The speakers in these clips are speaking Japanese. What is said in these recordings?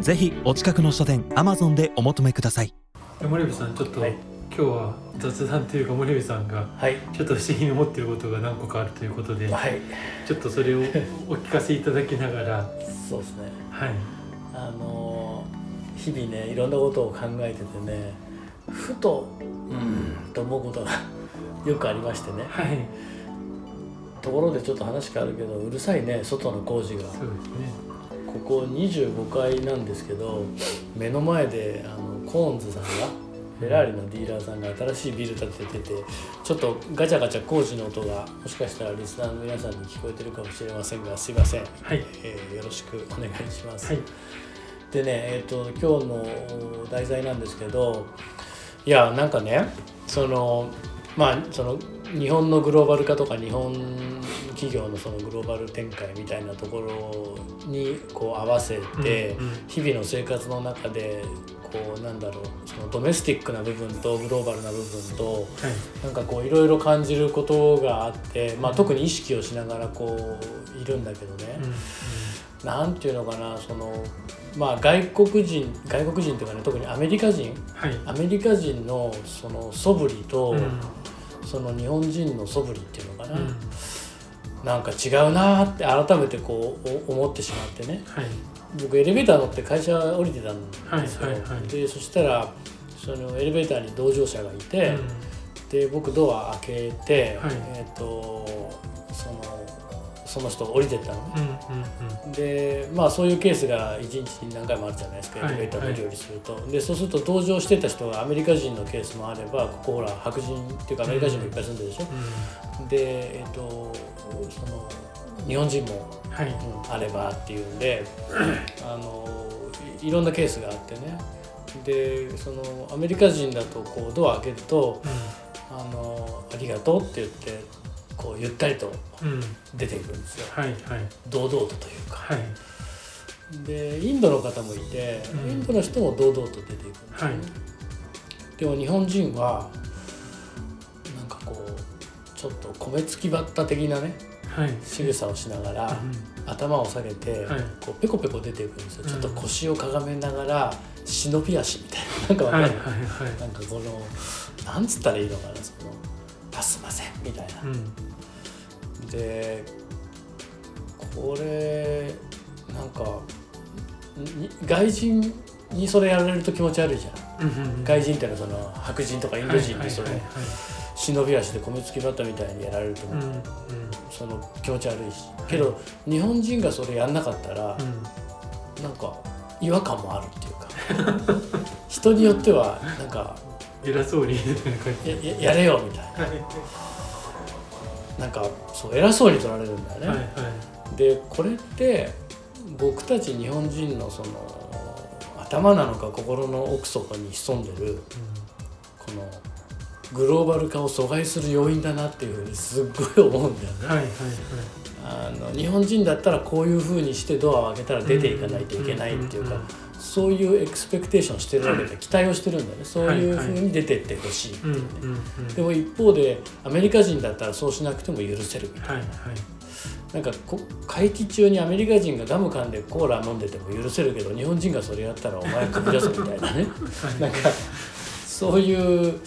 ぜひお近くの書店アマゾンでお求めください。森部さんちょっと、はい。今日は雑談というか森部さんがはい。ちょっと不思議に思っていることが何個かあるということで、はい。ちょっとそれを お聞かせいただきながらそうですね。はい。あのー日々ねいろんなことを考えててねふとうん。と思うことが よくありましてね。はい。ところでちょっと話変わるけどうるさいね外の工事が。そうですねここ25階なんですけど目の前であのコーンズさんがフェラーリのディーラーさんが新しいビル建てててちょっとガチャガチャ工事の音がもしかしたらリスナーの皆さんに聞こえてるかもしれませんがすいません、はい。えーよろしくお願いします。はい。でね、えー、と今日の題材なんですけどいやなんかねそのまあその日本のグローバル化とか日本企業のそのグローバル展開みたいなところにこう合わせて、日々の生活の中でこうなんだろうそのドメスティックな部分とグローバルな部分とはい。なんかこういろいろ感じることがあって、まあ、特に意識をしながらこういるんだけどね。なんていうのかなそのまあ外国人外国人というかね特にアメリカ人。はい。アメリカ人のその素振りと、うん。その日本人の素振りっていうのかな、うんなんか違うなーって改めてこうお思ってしまってね。はい。僕エレベーター乗って会社降りてたんですよ、はいはいはい。でそしたらそのエレベーターに同乗者がいて、で僕ドア開けて、はい。えっ、とそのその人降りてったの。でまあそういうケースが1日に何回もあるじゃないですか、はいエレベーター乗り降りすると、でそうすると搭乗してた人がアメリカ人のケースもあればここほら白人っていうかアメリカ人もいっぱい住んでるでしょ、でえっ、とその日本人も、うんはい。うんあればっていうんで あのいいろんなケースがあってね。でそのアメリカ人だとこうドア開けると「あのありがとう」って言ってこうゆったりとうん。うん出ていくんですよ。はいはい。堂々とというか。はい。でインドの方もいて、うん。インドの人も堂々と出ていくんですよ。ね、でも日本人はなんかこうちょっと米付きバッタ的なねはい。仕草をしながら、うん。頭を下げて、はい。こうペコペコ出ていくんですよ、うん。ちょっと腰をかがめながら忍び足みたいななんかわかる、はいはいはい。なんかこのなんつったらいいのかなその「あすいません」みたいな、うん。でこれなんかに外人にそれやられると気持ち悪いじゃん。うんうんうん。外人ってのはその白人とかインド人にそれはい忍び足で米付きバッタみたいにやられるとはいはいうん。その気持ち悪いし。けど日本人がそれやんなかったらうん。なんか違和感もあるっていうか。人によってはなんか偉そうにやれよみたいな。はい。なんかそう偉そうに取られるんだよね、はいはい。でこれって僕たち日本人のその頭なのか心の奥底に潜んでるこのグローバル化を阻害する要因だなっていうふうにすっごい思うんだよね。はいはいあの日本人だったらこういうふうにしてドアを開けたら出ていかないといけないっていうかうんそういうエクスペクテーションしてるわけで期待をしてるんだよね。そういうふうに出てってほしいってうんいうねうんうん。でも一方でアメリカ人だったらそうしなくても許せるみたいな。なんかこ会期中にアメリカ人がガム噛んでコーラ飲んでても許せるけど日本人がそれやったらお前首出すみたいなね。はいなんかそういう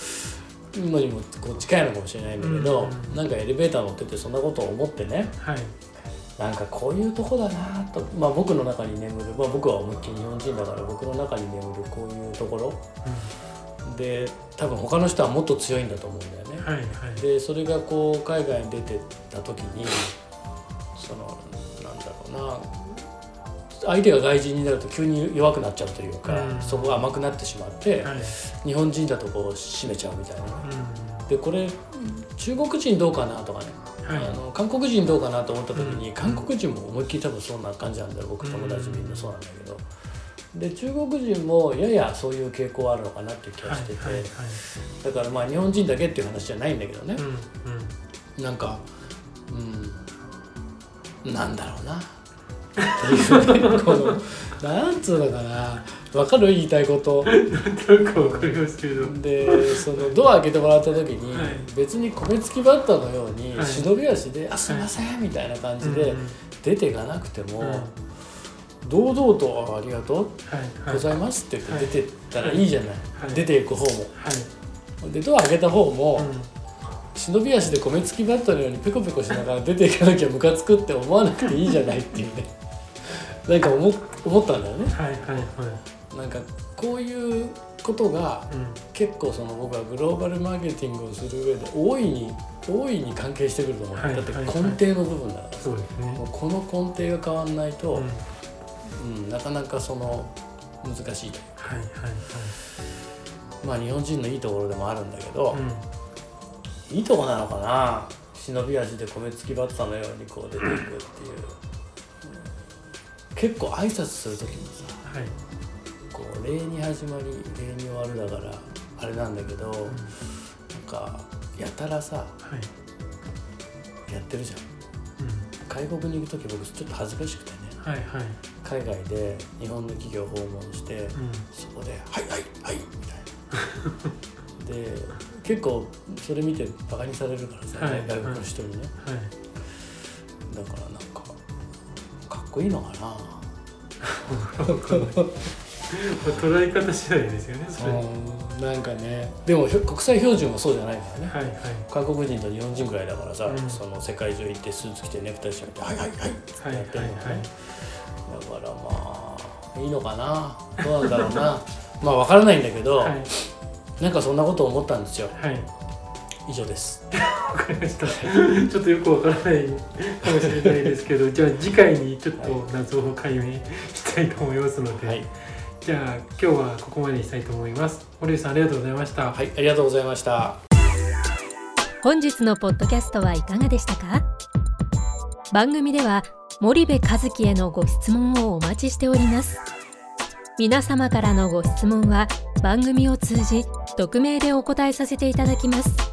のにもこう近いのかもしれないんだけど、うんなんかエレベーター乗っててそんなことを思ってね。はいなんかこういうとこだなと、まあ、僕の中に眠る、まあ、僕は思いっきり日本人だから僕の中に眠るこういうところ。で多分他の人はもっと強いんだと思うんだよね。はいはい。でそれがこう海外に出てった時にそのなんだろうな相手が外人になると急に弱くなっちゃうというか、うん。そこが甘くなってしまって、はい。日本人だとこう締めちゃうみたいなね。うでこれ中国人どうかなとかね、んはい。あの韓国人どうかなと思った時に、韓国人も思いっきり多分そんな感じなんだよ。僕友達みんなそうなんだけど、で中国人もややそういう傾向はあるのかなっていう気がしてて、はいはいだからまあ日本人だけっていう話じゃないんだけどね。はい、うん。なんかうんなんだろうなっていう。ねこのなんつうのかな。分かる？言いたいこと。うんなんとなくわかりますけど。でそのドア開けてもらった時に、はい。別に米付きバッターのようにはい。忍び足で「あすいません」みたいな感じで出ていかなくても、うん。堂々とあ「ありがとう。ございます」って言って出てったらいいじゃない、はい。出ていく方も。はい。でドア開けた方も、うん。忍び足で米付きバッターのようにペコペコしながら出ていかなきゃムカつくって思わなくていいじゃないっていうねなんか思思ったんだよね。はいはいはい。なんかこういうことがうん。結構その僕はグローバルマーケティングをする上で大いに大いに関係してくると思う、はいだってはい根底の部分だから、そうですね。もうこの根底が変わんないと、うん。うんなかなかその難しいというはいはいまあ日本人のいいところでもあるんだけど、はいうん。いいとこなのかな。忍び足で米付きバッターのようにこう出ていくっていう、結構挨拶する時もさはい。こう礼に始まり礼に終わるだからあれなんだけど、なんかやたらさはい。やってるじゃん。うん。外国に行く時僕ちょっと恥ずかしくてねはいはい。海外で日本の企業訪問して、うん。そこで「はいはいはい」みたいな。で結構それ見てバカにされるからさ、はい。外国の人にね、はい。だからなんかこいいのかな。捉え方次第ですよねそれ。なんかね。でも国際標準はそうじゃないからね。いはい。韓国人と日本人ぐらいだからさ、うん。その世界中行ってスーツ着てネクタイ締めて「はいはいはい」ってはいやってるのね、はいはいだからまあいいのかな。どうなんだろうな。まあ分からないんだけど、はい。なんかそんなことを思ったんですよ。はい以上ですわかりました。ちょっとよくわからないかもしれないですけど、じゃあ次回にちょっと謎を解明したいと思いますので、はい、じゃあ今日はここまでにしたいと思います。森内さんありがとうございました。はい、ありがとうございました本日のポッドキャストはいかがでしたか？番組では森部和樹へのご質問をお待ちしております皆様からのご質問は番組を通じ匿名でお答えさせていただきます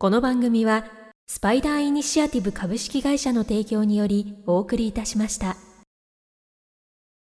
この番組はスパイダーイニシアティブ株式会社の提供によりお送りいたしました。